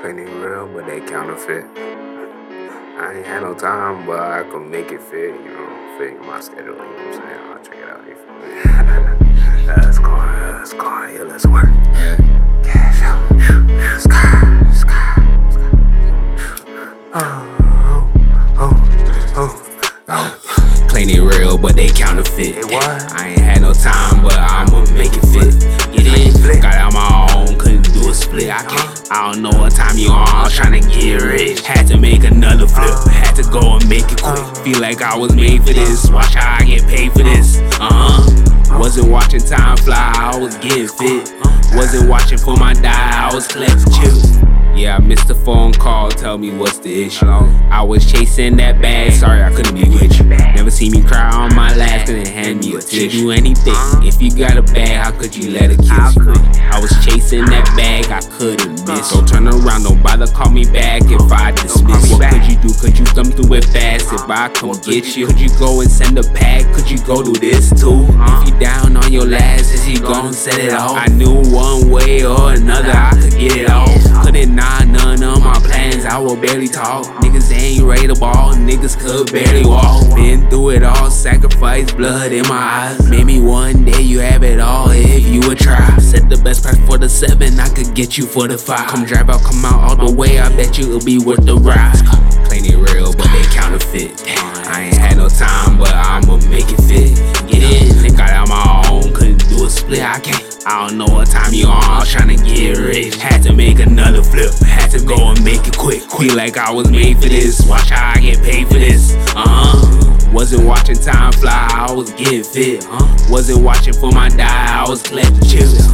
Plenty real, but they counterfeit. I ain't had no time, but I can make it fit, you know, fit my schedule, you know what I'm saying? I'll check it out, you feel me? let's go, let's go, yeah, let's work. Cash out, sky, sky, sky. Oh, oh, oh, oh. Plenty real, but they counterfeit. What? I ain't had no time, but I'ma make it fit. Get in, got out my I don't know what time you on, I was tryna get rich. Had to make another flip, had to go and make it quick. Feel like I was made for this, watch how I get paid for this. Uh huh. Wasn't watching time fly, I was getting fit. Wasn't watching for my die, I was collecting chips. Yeah, I missed a phone call, tell me what's the issue. I was chasing that bag, sorry I couldn't be with you. Never see me cry on my last, couldn't hand me a tissue. Do anything, if you got a bag, how could you let it kiss you? I was chasing that bag, I couldn't miss. Don't turn around, don't bother call me back if I dismiss. What could you do? Could you come through it fast if I come get you? Could you go and send a pack? Could you go do this too? If you down on your last, is he gon' set it off? I knew one way or another I could get it off. Will barely talk. Niggas ain't ready to ball, niggas could barely walk. Been through it all, sacrifice blood in my eyes. Maybe one day you have it all if you would try. Set the best price for the seven, I could get you for the five. Come drive out, come out all the way, I bet you it'll be worth the ride. Plenty real, but they counterfeit. I ain't had no time, but I'ma make it fit. Get in, got out my own, couldn't do a split. I can't. I don't know what time you on, I was tryna get rich. Had to make another flip, to go and make it quick. Feel like I was made for this, watch how I get paid for this. Uh huh. Wasn't watching time fly, I was getting fit. Huh? Wasn't watching for my die, I was collecting chips.